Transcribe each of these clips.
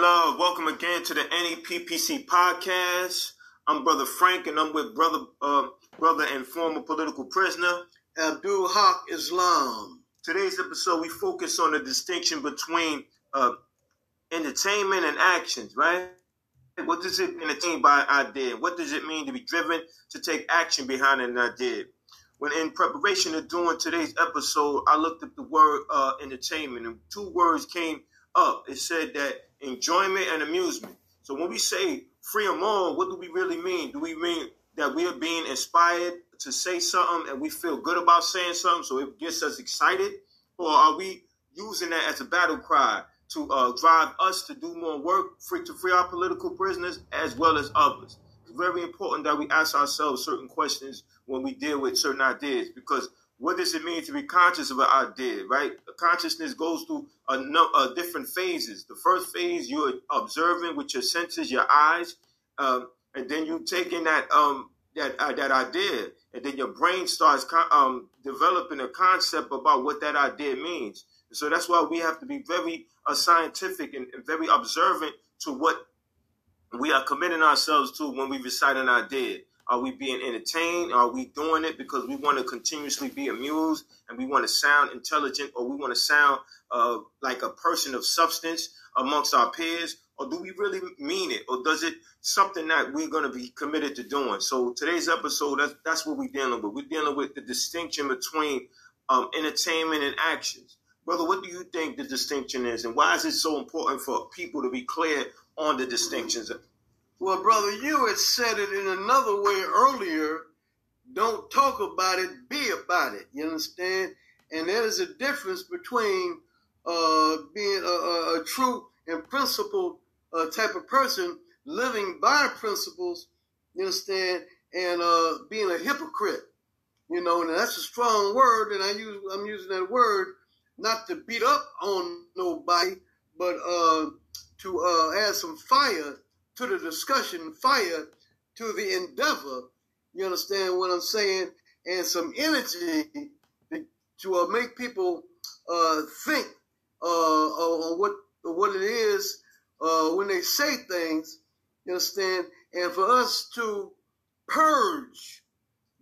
love. Welcome again to the NEPPC podcast. I'm Brother Frank, and I'm with brother, uh, brother and former political prisoner Abdul Haqq Islam. Today's episode, we focus on the distinction between uh, entertainment and actions, right? What does it entertain by idea? What does it mean to be driven to take action behind an idea? When in preparation of doing today's episode, I looked up the word uh, entertainment, and two words came up. It said that enjoyment and amusement. So when we say free of all, what do we really mean? Do we mean that we are being inspired to say something and we feel good about saying something, so it gets us excited, or are we using that as a battle cry to uh, drive us to do more work, free to free our political prisoners as well as others? It's very important that we ask ourselves certain questions when we deal with certain ideas, because what does it mean to be conscious of an idea, right? Consciousness goes through a no, uh, different phases. The first phase you're observing with your senses, your eyes, um, and then you taking that um, that uh, that idea, and then your brain starts um, developing a concept about what that idea means. And so that's why we have to be very uh, scientific and, and very observant to what we are committing ourselves to when we recite an idea. Are we being entertained? Are we doing it because we want to continuously be amused and we want to sound intelligent or we want to sound uh, like a person of substance amongst our peers? Or do we really mean it? Or does it something that we're going to be committed to doing? So today's episode, that's, that's what we're dealing with. We're dealing with the distinction between um, entertainment and actions. Brother, what do you think the distinction is? And why is it so important for people to be clear on the distinctions? Well, brother, you had said it in another way earlier. Don't talk about it, be about it. You understand? And there is a difference between uh, being a, a, a true and principled uh, type of person, living by principles, you understand, and uh, being a hypocrite. You know, and that's a strong word, and I use I'm using that word not to beat up on nobody, but uh, to uh, add some fire to the discussion, fire to the endeavor. You understand what I'm saying? And some energy to uh, make people uh, think uh, on what what it is uh, when they say things. You understand? And for us to purge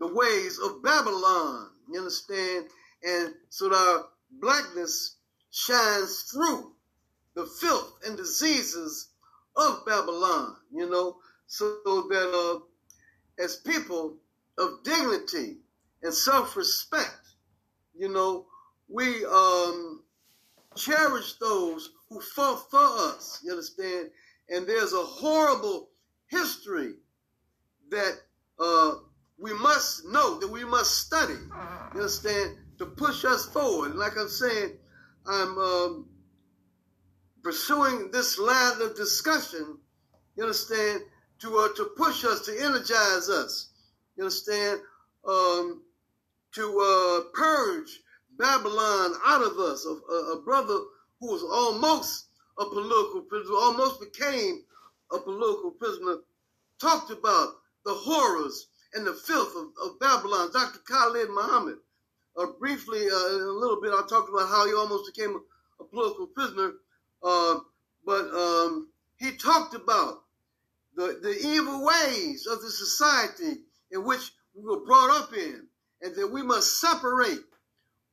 the ways of Babylon. You understand? And so that our blackness shines through the filth and diseases of Babylon, you know, so that uh, as people of dignity and self-respect, you know, we um, cherish those who fought for us, you understand? And there's a horrible history that uh, we must know, that we must study, you understand, to push us forward. Like I'm saying, I'm um, pursuing this line of discussion, you understand, to uh, to push us, to energize us. You understand? Um, to uh, purge Babylon out of us. A, a, a, brother who was almost a political prisoner, almost became a political prisoner, talked about the horrors and the filth of, of Babylon. Dr. Khalid Muhammad. Uh, briefly, uh, in a little bit, I talked about how he almost became a, a political prisoner. Uh, but um, he talked about the, the evil ways of the society in which we were brought up in, and that we must separate.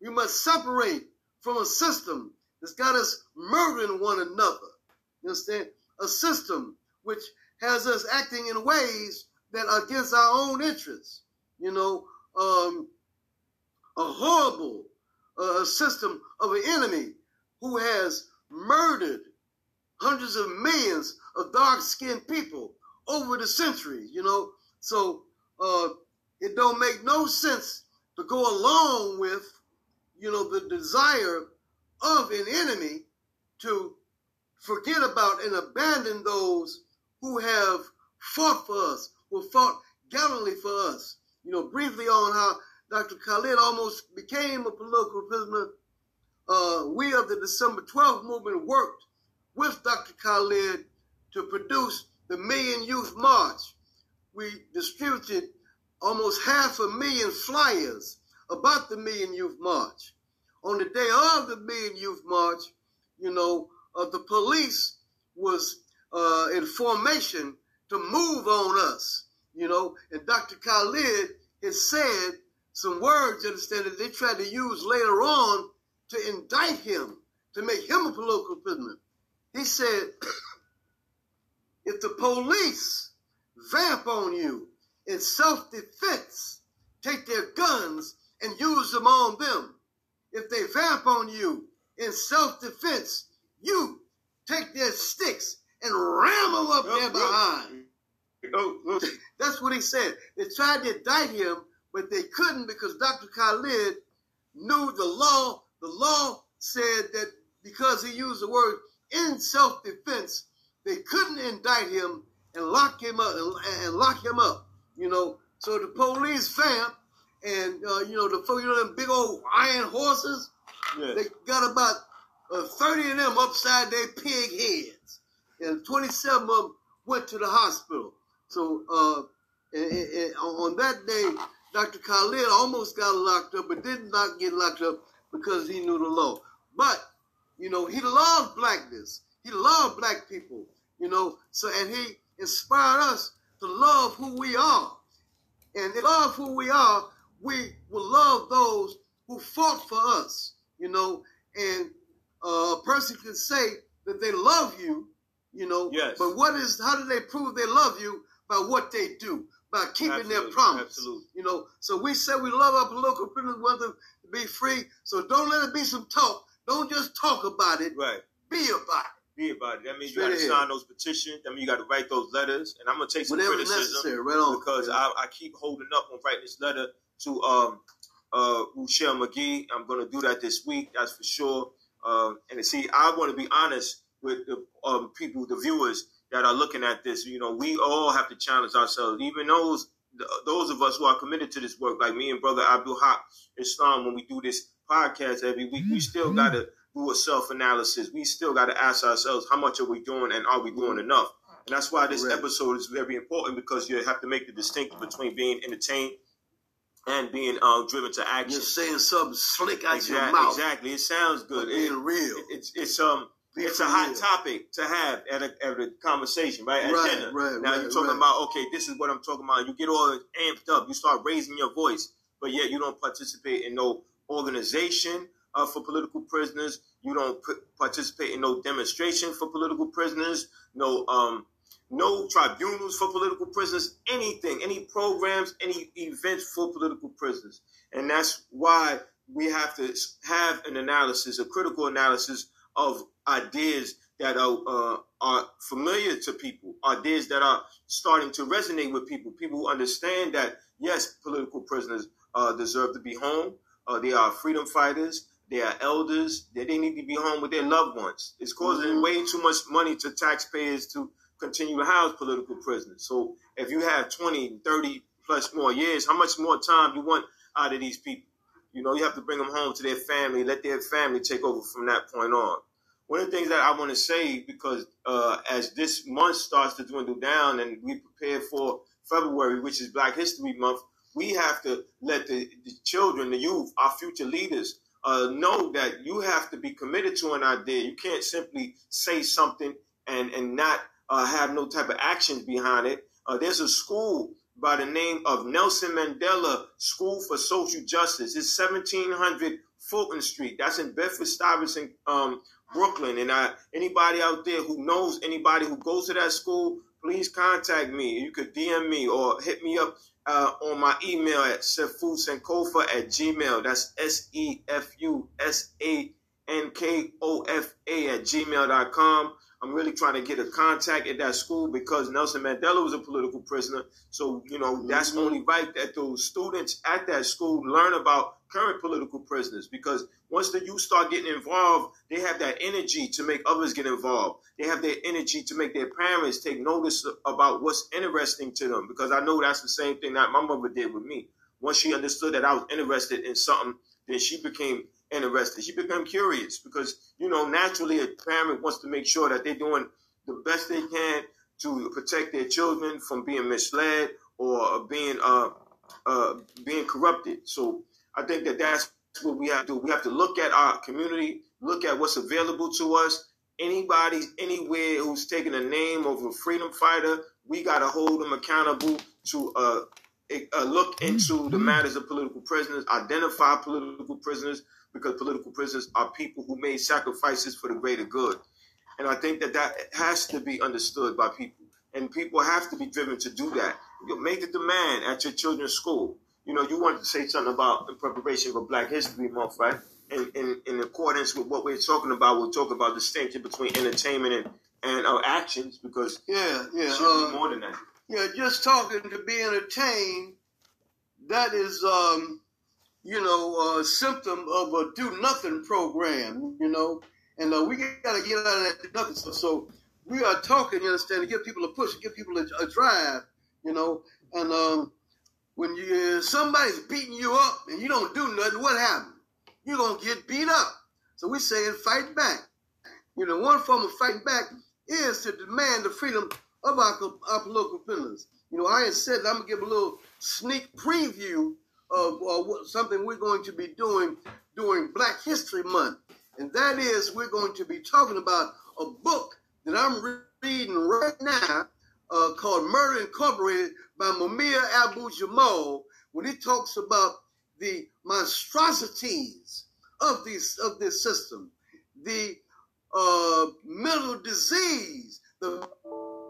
We must separate from a system that's got us murdering one another. You understand? A system which has us acting in ways that are against our own interests. You know, um, a horrible uh, system of an enemy who has murdered hundreds of millions of dark-skinned people over the centuries, you know. So uh, it don't make no sense to go along with, you know, the desire of an enemy to forget about and abandon those who have fought for us, who fought gallantly for us. You know, briefly on how Dr. Khalid almost became a political prisoner. Uh, we of the December 12th movement worked with Dr. Khalid to produce the Million Youth March. We distributed almost half a million flyers about the Million Youth March. On the day of the Million Youth March, you know, uh, the police was uh, in formation to move on us, you know, and Dr. Khalid has said some words, you understand, that they tried to use later on to indict him, to make him a political prisoner. He said, if the police vamp on you in self defense, take their guns and use them on them. If they vamp on you in self defense, you take their sticks and ram them up there behind. Oh, That's what he said. They tried to indict him, but they couldn't because Dr. Khalid knew the law. The law said that because he used the word in self-defense, they couldn't indict him and lock him up and, and lock him up. You know, so the police found, and uh, you know the you know them big old iron horses. They got about uh, thirty of them upside their pig heads, and twenty-seven of them went to the hospital. So uh, and, and on that day, Dr. Khalid almost got locked up, but did not get locked up because he knew the law. But you know, he loved blackness. He loved black people. You know, so and he inspired us to love who we are. And to love who we are, we will love those who fought for us. You know, and uh, a person can say that they love you, you know, yes. but what is how do they prove they love you? By what they do, by keeping absolutely, their promise. Absolutely. You know, so we say we love our local prisoners, to be free. So don't let it be some talk. Don't just talk about it. Right. Be about it. Be about it. That means Straight you got to sign those petitions. That means you got to write those letters. And I'm gonna take some Whatever criticism right on, because I, I, keep holding up on writing this letter to um uh Ruchell Magee. I'm gonna do that this week. That's for sure. Um, and see, I want to be honest with the um, people, the viewers that are looking at this. You know, we all have to challenge ourselves, even those those of us who are committed to this work, like me and Brother Abdul Haqq Islam, when we do this podcast every week, we still mm-hmm. got to do a self analysis. We still got to ask ourselves, how much are we doing and are we doing enough? And that's why this episode is very important because you have to make the distinction between being entertained and being uh, driven to action. You're saying something slick out exactly, your mouth. Exactly. It sounds good. Being it, real. It's it's um being it's a hot real. topic to have at a, at a conversation, right? At right, dinner. Right, now right, you're talking about okay, this is what I'm talking about. You get all amped up. You start raising your voice, but yet you don't participate in no organization uh, for political prisoners. You don't p- participate in no demonstration for political prisoners. No, um, no tribunals for political prisoners. Anything, any programs, any events for political prisoners, and that's why we have to have an analysis, a critical analysis of ideas that are uh, are familiar to people, ideas that are starting to resonate with people. People who understand that yes, political prisoners uh, deserve to be home. Uh, they are freedom fighters. They are elders. That they need to be home with their loved ones. It's causing mm-hmm. way too much money to taxpayers to continue to house political prisoners. So if you have 20, 30 plus more years, how much more time do you want out of these people? You know, you have to bring them home to their family, let their family take over from that point on. One of the things that I want to say, because uh, as this month starts to dwindle down and we prepare for February, which is Black History Month, we have to let the, the children, the youth, our future leaders, uh, know that you have to be committed to an idea. You can't simply say something and and not uh, have no type of actions behind it. Uh, there's a school by the name of Nelson Mandela School for Social Justice. It's 1700 Fulton Street. That's in Bedford Stuyvesant, um, Brooklyn. And I, anybody out there who knows anybody who goes to that school, please contact me. You could DM me or hit me up uh, on my email at sefusankofa at gmail. That's S E F U S A N K O F A at gmail.com. I'm really trying to get a contact at that school because Nelson Mandela was a political prisoner. So, you know, that's only right that those students at that school learn about current political prisoners because once the youth start getting involved, they have that energy to make others get involved. They have their energy to make their parents take notice about what's interesting to them because I know that's the same thing that my mother did with me. Once she understood that I was interested in something, then she became interested. She became curious because, you know, naturally a parent wants to make sure that they're doing the best they can to protect their children from being misled or being uh, uh, being corrupted. So I think that that's what we have to do. We have to look at our community, look at what's available to us. Anybody, anywhere who's taking a name of a freedom fighter, we got to hold them accountable to uh, uh, look into the matters of political prisoners, identify political prisoners, because political prisoners are people who made sacrifices for the greater good. And I think that that has to be understood by people. And people have to be driven to do that. You make the demand at your children's school. You know, you wanted to say something about in preparation for Black History Month, right? In, in, in accordance with what we're talking about, we'll talk about distinction between entertainment and, and our actions because yeah, yeah, should uh, be more than that. Yeah, just talking to be entertained, that is um, you know, a symptom of a do nothing program, you know, and uh, we got to get out of that do nothing stuff. So we are talking, you understand, to give people a push, give people a, a drive, you know, and um, when you somebody's beating you up and you don't do nothing, what happens? You're gonna get beat up. So we saying fight back. You know, one form of fighting back is to demand the freedom of our, our local prisoners. You know, I had said I'm gonna give a little sneak preview of uh, something we're going to be doing during Black History Month. And that is, we're going to be talking about a book that I'm reading right now uh, called Murder Incorporated by Mumia Abu Jamal, when he talks about the monstrosities of these of this system, the uh, mental disease, the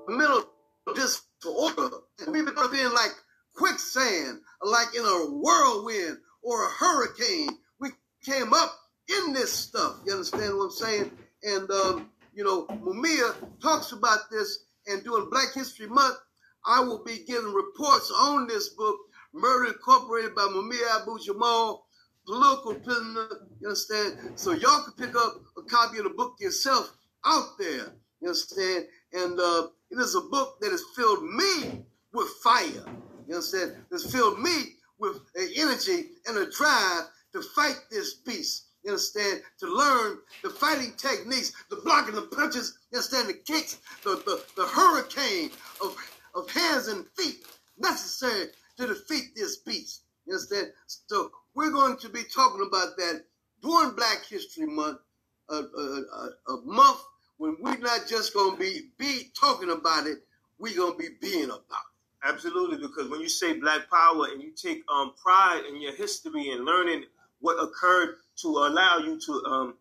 mental disorder. We've been being like quicksand, like in a whirlwind or a hurricane. We came up in this stuff. You understand what I'm saying? And, um, you know, Mumia talks about this, and during Black History Month, I will be giving reports on this book, Murder Incorporated by Mumia Abu Jamal, political prisoner. You understand? So y'all can pick up a copy of the book yourself out there. You understand? And uh, it is a book that has filled me with fire. You understand? That's filled me with energy and a drive to fight this beast. You understand? To learn the fighting techniques, the blocking, the punches, you understand? The kicks, the, the, the hurricane of, of hands and feet necessary to defeat this beast. You understand? So we're going to be talking about that during Black History Month, a, a, a, a month when we're not just going to be, be talking about it, we're going to be being about it. Absolutely, because when you say Black Power and you take um, pride in your history and learning what occurred to allow you to um,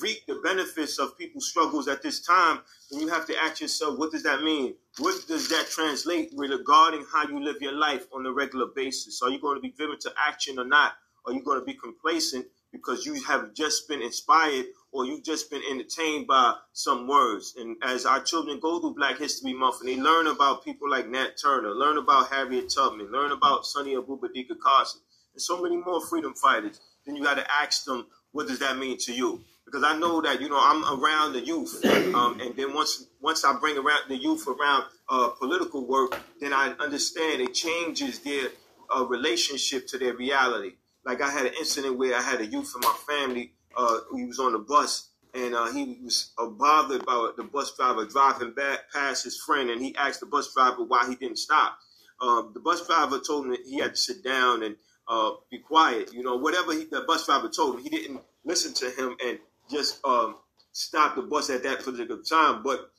reap the benefits of people's struggles at this time, then you have to ask yourself, what does that mean? What does that translate regarding how you live your life on a regular basis? Are you going to be driven to action or not? Are you going to be complacent because you have just been inspired or you've just been entertained by some words. And as our children go through Black History Month and they learn about people like Nat Turner, learn about Harriet Tubman, learn about Sonny Abubadika Carson, and so many more freedom fighters, then you got to ask them, what does that mean to you? because I know that you know I'm around the youth, um, and then once once I bring around the youth around uh, political work, then I understand it changes their uh, relationship to their reality. Like I had an incident where I had a youth in my family. Uh, he was on the bus and uh, he was uh, bothered by the bus driver driving back past his friend, and he asked the bus driver why he didn't stop. Um, the bus driver told him he had to sit down and uh, be quiet. You know, whatever he, the bus driver told him, he didn't listen to him and just um, stop the bus at that particular time. But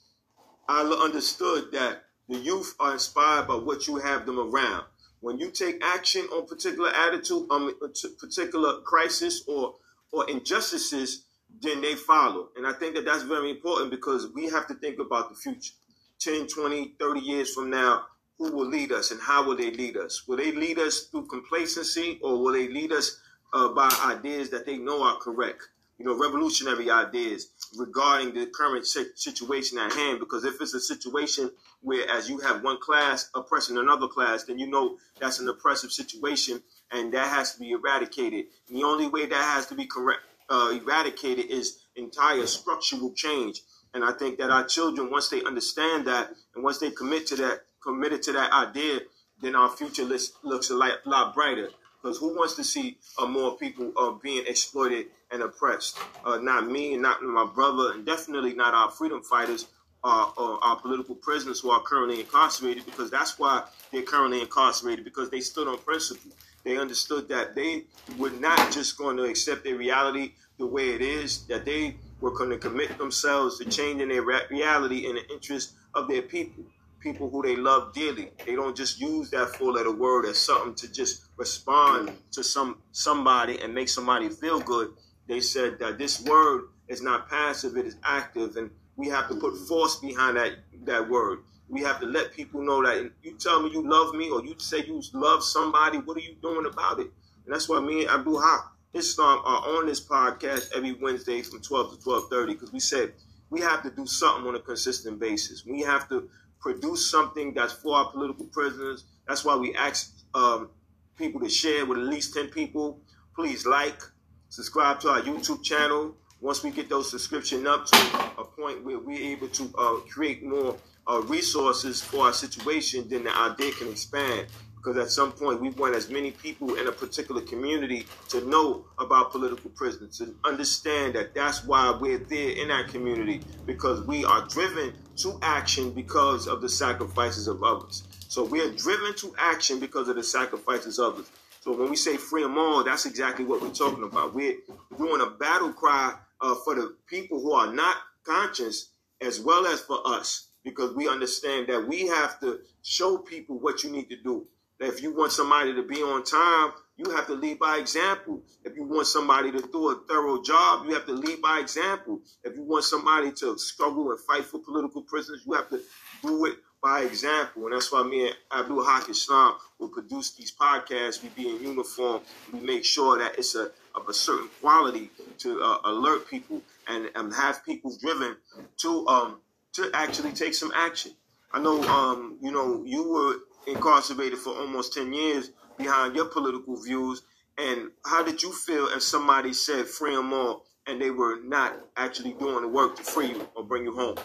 I understood that the youth are inspired by what you have them around. When you take action on particular attitude, on um, particular crisis or or injustices, then they follow. And I think that that's very important because we have to think about the future. 10, 20, 30 years from now, who will lead us and how will they lead us? Will they lead us through complacency or will they lead us uh, by ideas that they know are correct? You know, revolutionary ideas regarding the current situation at hand. Because if it's a situation where, as you have one class oppressing another class, then you know that's an oppressive situation and that has to be eradicated. And the only way that has to be correct, uh, eradicated is entire structural change. And I think that our children, once they understand that and once they commit to that, committed to that idea, then our future looks, looks a lot, lot brighter. Because who wants to see uh, more people uh, being exploited and oppressed? Uh, not me not my brother, and definitely not our freedom fighters uh, or our political prisoners who are currently incarcerated, because that's why they're currently incarcerated, because they stood on principle. They understood that they were not just going to accept their reality the way it is, that they were going to commit themselves to changing their reality in the interest of their people, people who they love dearly. They don't just use that four letter word as something to just respond to some somebody and make somebody feel good. They said that this word is not passive, it is active, and we have to put force behind that that word. We have to let people know that you tell me you love me or you say you love somebody, what are you doing about it? And that's why me and Abu Haq Islam are on this podcast every Wednesday from 12 to 12.30 because we said we have to do something on a consistent basis. We have to produce something that's for our political prisoners. That's why we ask um, people to share with at least 10 people. Please like, subscribe to our YouTube channel. Once we get those subscription up to a point where we're able to uh, create more uh, resources for our situation, then the idea can expand. Because at some point, we want as many people in a particular community to know about political prisoners, to understand that that's why we're there in that community, because we are driven to action because of the sacrifices of others. So we are driven to action because of the sacrifices of others. So when we say free them all, that's exactly what we're talking about. We're doing a battle cry uh, for the people who are not conscious as well as for us because we understand that we have to show people what you need to do. If you want somebody to be on time, you have to lead by example. If you want somebody to do a thorough job, you have to lead by example. If you want somebody to struggle and fight for political prisoners, you have to do it by example. And that's why me and Abdul Haqq Islam will produce these podcasts. We be in uniform. We make sure that it's a of a certain quality to uh, alert people and, and have people driven to um, to actually take some action. I know, um, you know, you were incarcerated for almost 10 years behind your political views. And how did you feel if somebody said free them all and they were not actually doing the work to free you or bring you home?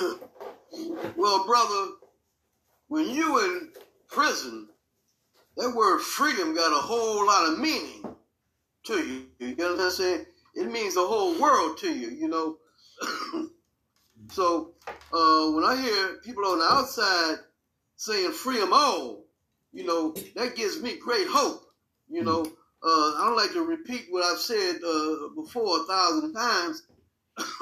well, brother, when you in prison, that word freedom got a whole lot of meaning to you. You get what I'm saying? It means the whole world to you, you know. So uh, when I hear people on the outside saying free them all, you know, that gives me great hope. You know, uh, I don't like to repeat what I've said uh, before a thousand times,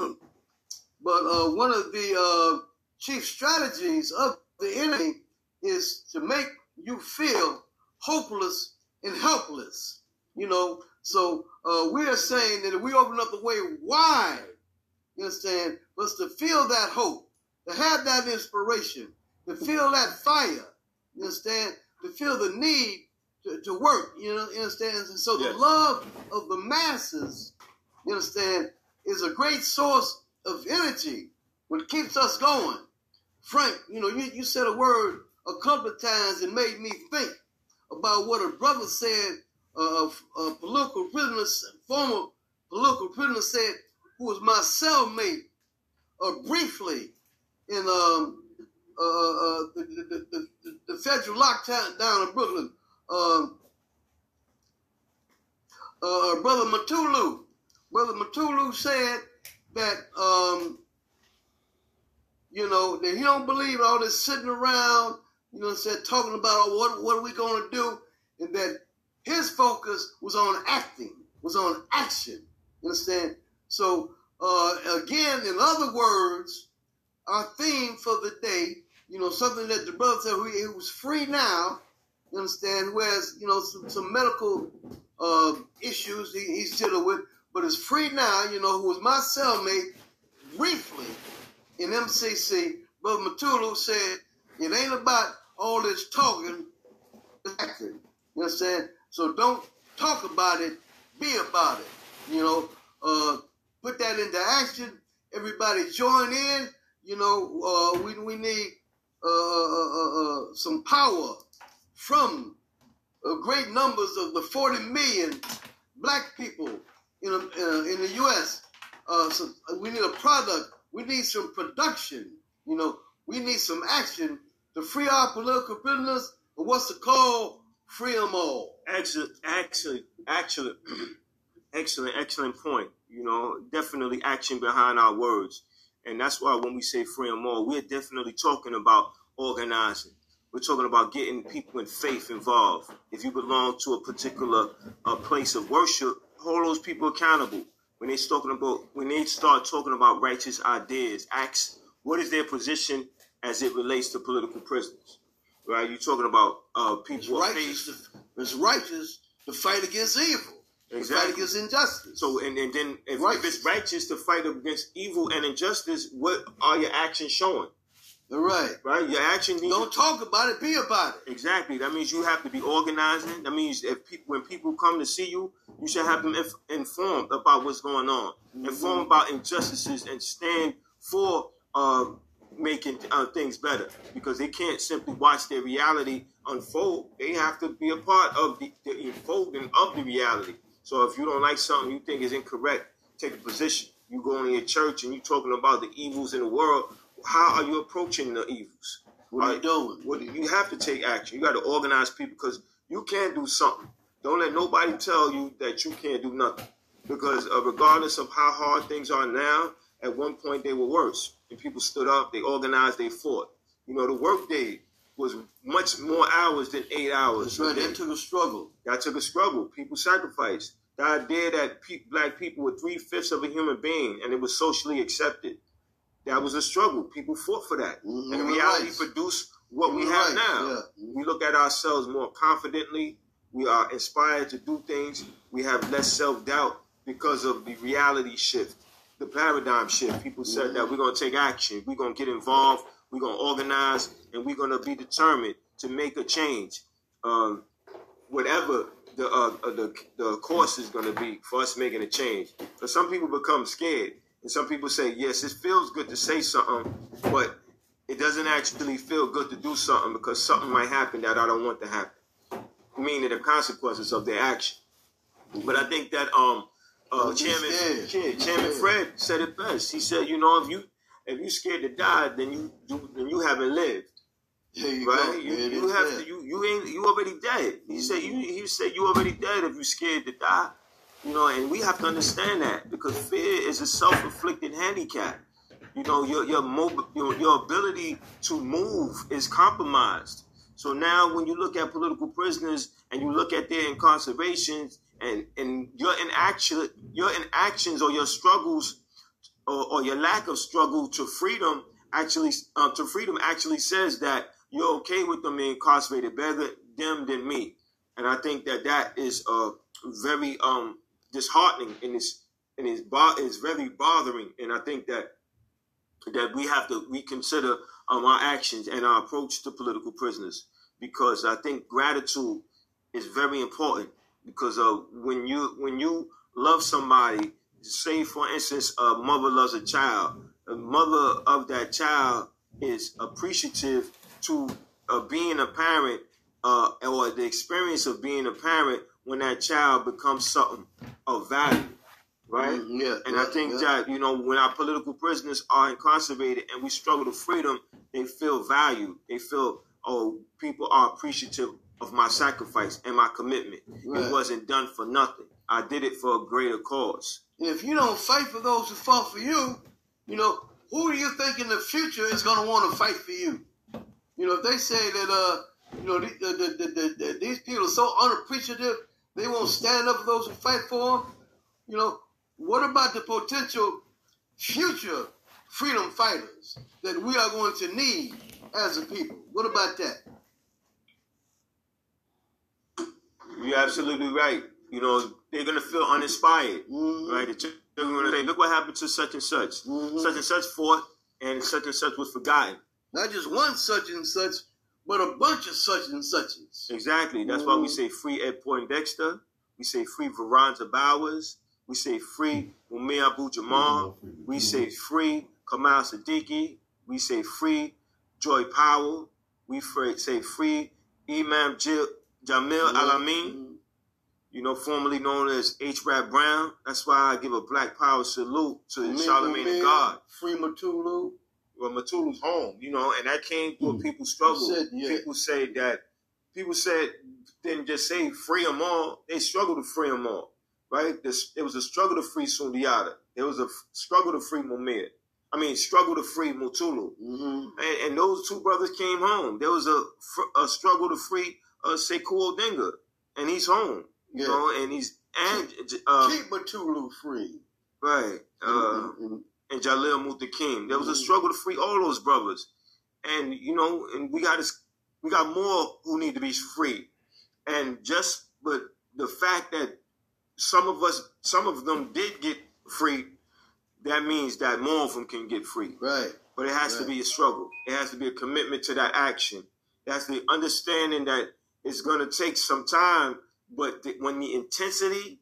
but uh, one of the uh, chief strategies of the enemy is to make you feel hopeless and helpless. You know, so uh, we are saying that if we open up the way wide, you understand, was to feel that hope, to have that inspiration, to feel that fire, you understand, to feel the need to, to work, you know, you understand? And so yes. the love of the masses, you understand, is a great source of energy, what keeps us going. Frank, you know, you, you said a word a couple of times and made me think about what a brother said uh, uh, political prisoners, former political prisoner said, who was my cellmate, uh, briefly in um, the, the, the, the, federal lockdown down in Brooklyn. Uh, Brother Mutulu. Brother Mutulu said that um, you know that he don't believe all this sitting around, you know, said talking about oh, what what are we going to do, and that his focus was on acting, was on action. You understand? So uh, again, in other words, our theme for the day, you know, something that the brother said he, was free now. You understand? Who has you know some, some medical uh, issues he, he's dealing with, but is free now. You know, who was my cellmate briefly in MCC. Brother Mutulu said it ain't about all this talking, acting. You understand? So don't talk about it, be about it. You know, uh, put that into action. Everybody join in. You know, uh, we, we need uh, uh, uh, uh some power from great numbers of the 40 million black people in, in the U.S. so we need a product. We need some production. You know, we need some action to free our political prisoners. And what's the call? Free them all. Excellent, excellent, excellent, excellent, excellent point. You know, definitely action behind our words. And that's why when we say free and more, we're definitely talking about organizing. We're talking about getting people in faith involved. If you belong to a particular uh, place of worship, hold those people accountable. When they talking about when they start talking about righteous ideas, ask what is their position as it relates to political prisoners. Right? You're talking about uh, people it's righteous, to, it's righteous to fight against evil. Exactly. Fight against injustice. So, and, and then if, if, it's righteous to fight against evil and injustice, what are your actions showing? Right. Right. Your action. Needs, Don't talk about it. Be about it. Exactly. That means you have to be organizing. That means if people, when people come to see you, you should have them inf- informed about what's going on, mm-hmm. informed about injustices, and stand for uh, making uh, things better. Because they can't simply watch their reality unfold. They have to be a part of the, the unfolding of the reality. So if you don't like something you think is incorrect, take a position. You go in your church and you talking about the evils in the world. How are you approaching the evils? What are you doing? What you have to take action. You got to organize people because you can do something. Don't let nobody tell you that you can't do nothing. Because uh, regardless of how hard things are now, at one point they were worse. And people stood up, they organized, they fought. You know, the workday was much more hours than eight hours. That's right. That took a struggle. That took a struggle. People sacrificed. The idea that pe- black people were three fifths of a human being and it was socially accepted. That was a struggle. People fought for that. Mm-hmm. And reality right. produced what we have right. now. Yeah. We look at ourselves more confidently. We are inspired to do things. We have less self doubt because of the reality shift, the paradigm shift. People said mm-hmm. that we're going to take action. We're going to get involved we're going to organize and we're going to be determined to make a change. Um, whatever the, uh, uh, the the course is going to be for us making a change. But some people become scared, and some people say, "Yes, it feels good to say something, but it doesn't actually feel good to do something because something might happen that I don't want to happen." Meaning the consequences of their action. But I think that um, uh, Chairman Chairman Fred said it best. He said, "You know, if you if you're scared to die, then you, you then you haven't lived. You right? Go. You, you have to. You you ain't you already dead. He said you. He said you already dead if you're scared to die. You know, and we have to understand that because fear is a self-inflicted handicap. You know, your your mobile, your, your ability to move is compromised. So now, when you look at political prisoners and you look at their incarcerations and and your inaction, your inactions or your struggles or, or your lack of struggle to freedom actually uh, to freedom actually says that you're okay with them being incarcerated better them than me. And i think that that is uh, very um, disheartening and it's and it's, bo- very bothering. And i think that that we have to reconsider um, our actions and our approach to political prisoners because i think gratitude is very important because uh, when you when you love somebody say for instance a mother loves a child the mother of that child is appreciative to uh, being a parent uh, or the experience of being a parent when that child becomes something of value right? Mm, yeah. And yeah, I think yeah. that you know when our political prisoners are incarcerated and we struggle to freedom, they feel valued. They feel oh people are appreciative of my sacrifice and my commitment. Right. It wasn't done for nothing. I did it for a greater cause. If you don't fight for those who fought for you, you know who do you think in the future is going to want to fight for you? You know, if they say that uh you know, the, the, the, these people are so unappreciative, they won't stand up for those who fight for them. You know, what about the potential future freedom fighters that we are going to need as a people? What about that? You're absolutely right. You know, they're going to feel uninspired, mm-hmm. right? They're going to say, look what happened to such and such. Mm-hmm. Such and such fought, and such and such was forgotten. Not just one such and such, but a bunch of such and suches. Exactly. That's why we say free Ed Poindexter. We say free Veronza Bowers. We say free Mumia Abu Jamal. We say free Kamau Sadiki. We say free Joy Powell. We say free Imam Jamil Al-Amin. You know, formerly known as H. Rap Brown. That's why I give a Black Power salute to Charlamagne tha God. Free Mutulu. well, Mutulu's home, you know, and that came through mm. people struggle. Said, yeah. People say that people said didn't just say free them all; they struggled to free them all. Right? This, it was a struggle to free Sundiata. It was a struggle to free Mumia. I mean, struggle to free Mutulu. Mm-hmm. And, and, those two brothers came home. There was a, a struggle to free uh, Sekou Odinga, and he's home. You know, and he's and uh, keep Mutulu free. Right. Uh, mm-hmm and Jalil Muntaqim. There was a mm-hmm. struggle to free all those brothers, and you know, and we got this, we got more who need to be free, and just but the fact that some of us, some of them did get free, that means that more of them can get free. Right. But it has right. to be a struggle. It has to be a commitment to that action. That's the understanding that it's going to take some time, but when the intensity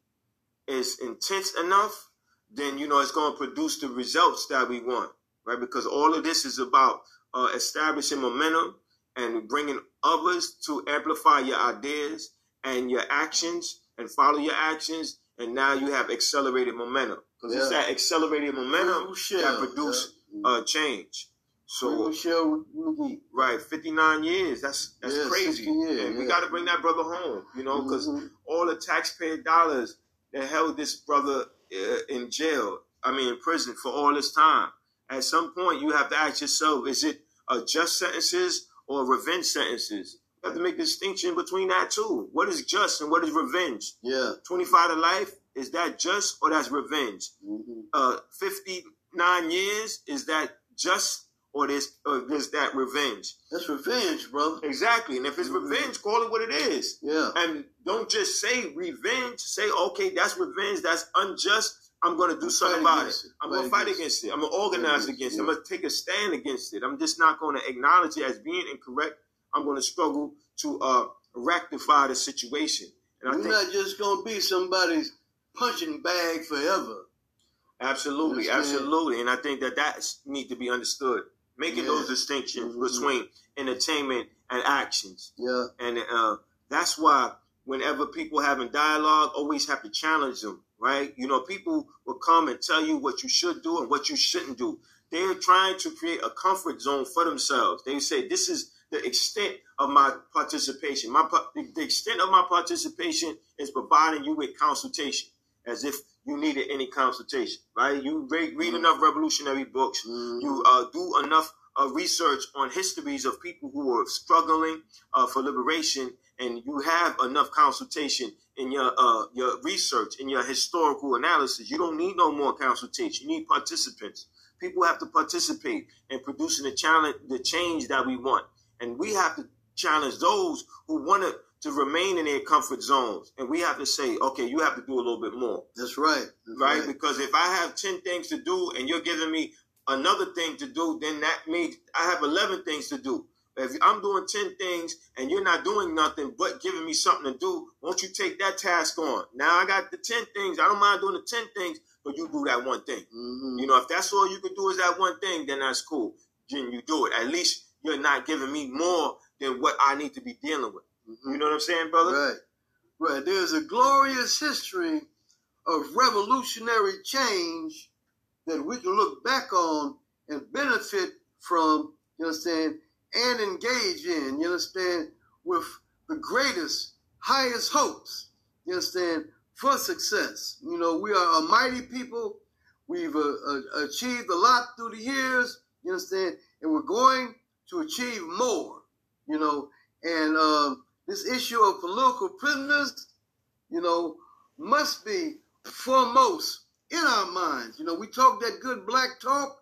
is intense enough, then you know it's going to produce the results that we want, right? Because all of this is about uh, establishing momentum and bringing others to amplify your ideas and your actions and follow your actions, and now you have accelerated momentum because yeah. it's that accelerated momentum that produce yeah. uh, change. So right, fifty nine years. That's that's yeah, crazy, years, and we got to bring that brother home. You know, because mm-hmm. all the taxpayer dollars that held this brother uh, in jail, I mean, in prison for all this time. At some point, you have to ask yourself: Is it a just sentences or revenge sentences? You have to make a distinction between that too. What is just and what is revenge? Yeah, twenty-five to life is that just or that's revenge? Mm-hmm. Uh, fifty-nine years is that just or this or this that revenge? That's revenge, brother. Exactly. And if it's mm-hmm. revenge, call it what it is. Yeah. And don't just say revenge. Say, okay, that's revenge. That's unjust. I'm going to do something about it. it. I'm going to fight against it. I'm going to organize against it. I'm going to take a stand against it. I'm just not going to acknowledge it as being incorrect. I'm going to struggle to uh, rectify the situation. And I We're think, not just going to be somebody's punching bag forever. Absolutely, absolutely. And I think that that needs to be understood making yeah. those distinctions mm-hmm. between entertainment and actions. Yeah. And uh, that's why whenever people having dialogue, always have to challenge them, right? You know, people will come and tell you what you should do and what you shouldn't do. They're trying to create a comfort zone for themselves. They say, this is the extent of my participation. My The extent of my participation is providing you with consultation, as if you needed any consultation, right? You read, read mm-hmm. enough revolutionary books. Mm-hmm. You uh, do enough uh, research on histories of people who are struggling uh, for liberation, and you have enough consultation in your uh, your research in your historical analysis. You don't need no more consultation. You need participants. People have to participate in producing the challenge, the change that we want, and we have to challenge those who want to to remain in their comfort zones. And we have to say, okay, you have to do a little bit more. That's right. That's right? right? Because if I have 10 things to do and you're giving me another thing to do, then that means I have 11 things to do. If I'm doing 10 things and you're not doing nothing but giving me something to do, won't you take that task on? Now I got the 10 things. I don't mind doing the 10 things, but you do that one thing. Mm-hmm. You know, if that's all you can do is that one thing, then that's cool. Then you do it. At least you're not giving me more than what I need to be dealing with. Mm-hmm. You know what I'm saying, brother? Right. Right. There's a glorious history of revolutionary change that we can look back on and benefit from, you understand, and engage in, you understand, with the greatest, highest hopes, you understand, for success. You know, we are a mighty people. We've uh, uh, achieved a lot through the years, you understand, and we're going to achieve more, you know, and um, this issue of political prisoners, you know, must be foremost in our minds. You know, we talk that good black talk.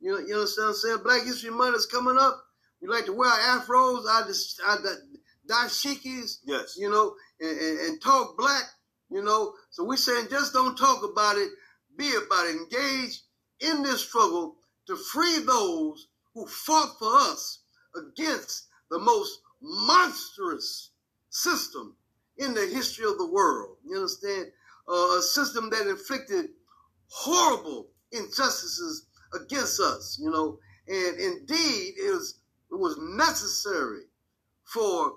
You know, you understand what I'm saying? Black History Month is coming up. We like to wear our afros, our, our dashikis, yes. you know, and, and, and, talk black, you know. So we're saying just don't talk about it, be about it. Engage in this struggle to free those who fought for us against the most monstrous system in the history of the world. You understand? Uh, a system that inflicted horrible injustices against us, you know. And indeed, it was, it was necessary for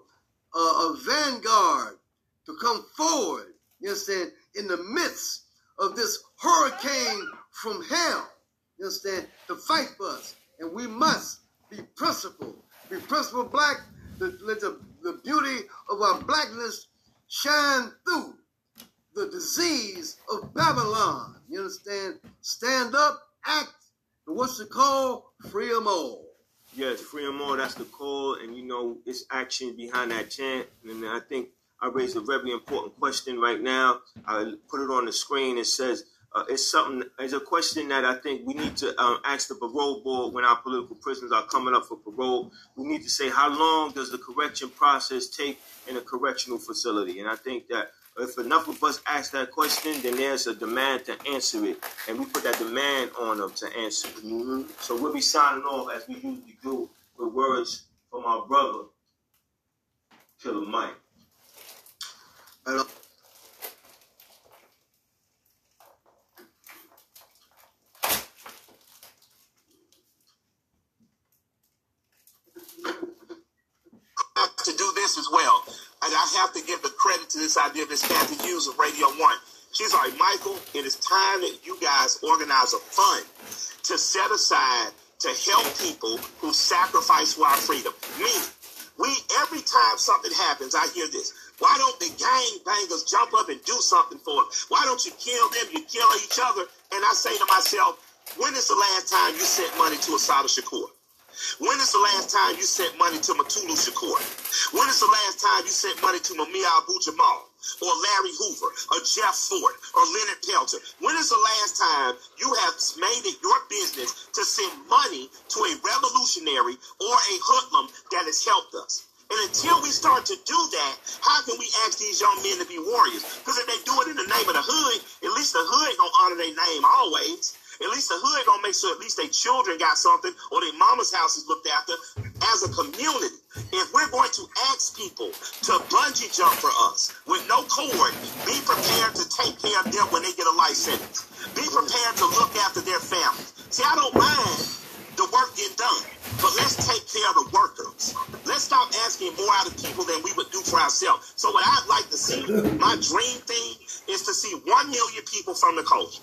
uh, a vanguard to come forward, you understand, in the midst of this hurricane from hell, you understand, to fight for us. And we must be principled, be principled black, let the, the beauty of our blackness shine through the disease of Babylon. You understand? Stand up, act, and what's the call? Free them all. Yes, free them all. That's the call, and you know it's action behind that chant. And I think I raised a very important question right now. I put it on the screen. It says uh, it's something. It's a question that I think we need to um, ask the parole board when our political prisoners are coming up for parole. We need to say how long does the correction process take in a correctional facility, and I think that if enough of us ask that question, then there's a demand to answer it, and we put that demand on them to answer it. Mm-hmm. So we'll be signing off as we usually do with words from our brother, Killer Mike. Hello. to do this as well. And I have to give the credit to this idea of this Cathy Hughes of Radio One. She's like, Michael, it is time that you guys organize a fund to set aside to help people who sacrifice for our freedom. Me, we every time something happens, I hear this. Why don't the gang bangers jump up and do something for them? Why don't you kill them? You kill each other. And I say to myself, when is the last time you sent money to Assata Shakur? When is the last time you sent money to Mutulu Shakur? When is the last time you sent money to Mumia Abu Jamal or Larry Hoover or Jeff Fort or Leonard Peltier? When is the last time you have made it your business to send money to a revolutionary or a hoodlum that has helped us? And until we start to do that, how can we ask these young men to be warriors? Because if they do it in the name of the hood, at least the hood gonna honor their name always. At least the hood gonna make sure at least their children got something or their mama's house is looked after as a community. If we're going to ask people to bungee jump for us with no cord, be prepared to take care of them when they get a life sentence. Be prepared to look after their families. See, I don't mind the work get done. But let's take care of the workers. Let's stop asking more out of people than we would do for ourselves. So what I'd like to see, my dream thing is to see one million people from the culture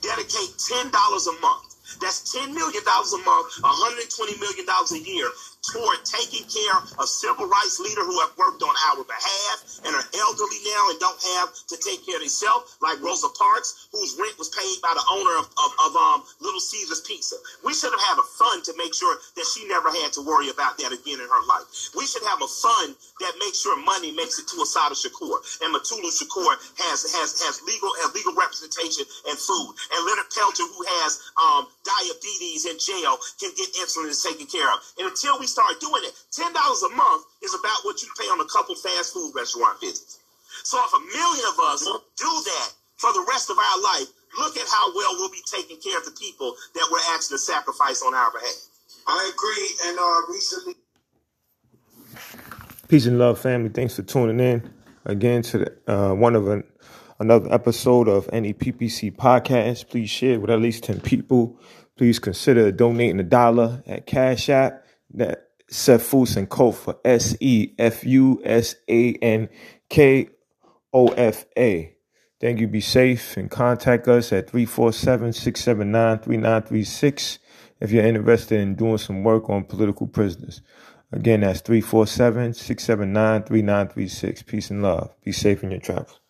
dedicate $10 a month. That's $10 million a month, $120 million a year toward taking care of civil rights leaders who have worked on our behalf and are elderly now and don't have to take care of themselves, like Rosa Parks, whose rent was paid by the owner of, of, of um, Little Caesars Pizza. We should have had a fund to make sure that she never had to worry about that again in her life. We should have a fund that makes sure money makes it to Assata Shakur and Mutulu Shakur has has has legal has legal representation and food. And Leonard Peltier, who has um, diabetes in jail, can get insulin taken care of. And until we start doing it. Ten dollars a month is about what you pay on a couple fast food restaurant visits. So if a million of us do that for the rest of our life, look at how well we'll be taking care of the people that we're asking to sacrifice on our behalf. I agree. And uh, recently. Peace and love, family. Thanks for tuning in again to the, uh, one of an, another episode of any PPC podcast. Please share with at least 10 people. Please consider donating a dollar at Cash App. That Sefusankofa, S E F U S A N K O F A. Thank you. Be safe and contact us at 347 679 3936 if you're interested in doing some work on political prisoners. Again, that's 347 679 3936. Peace and love. Be safe in your travels.